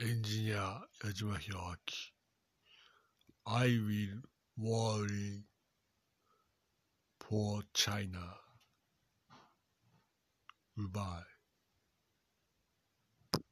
エンジニア矢島博明 I will worry for China. Goodbye.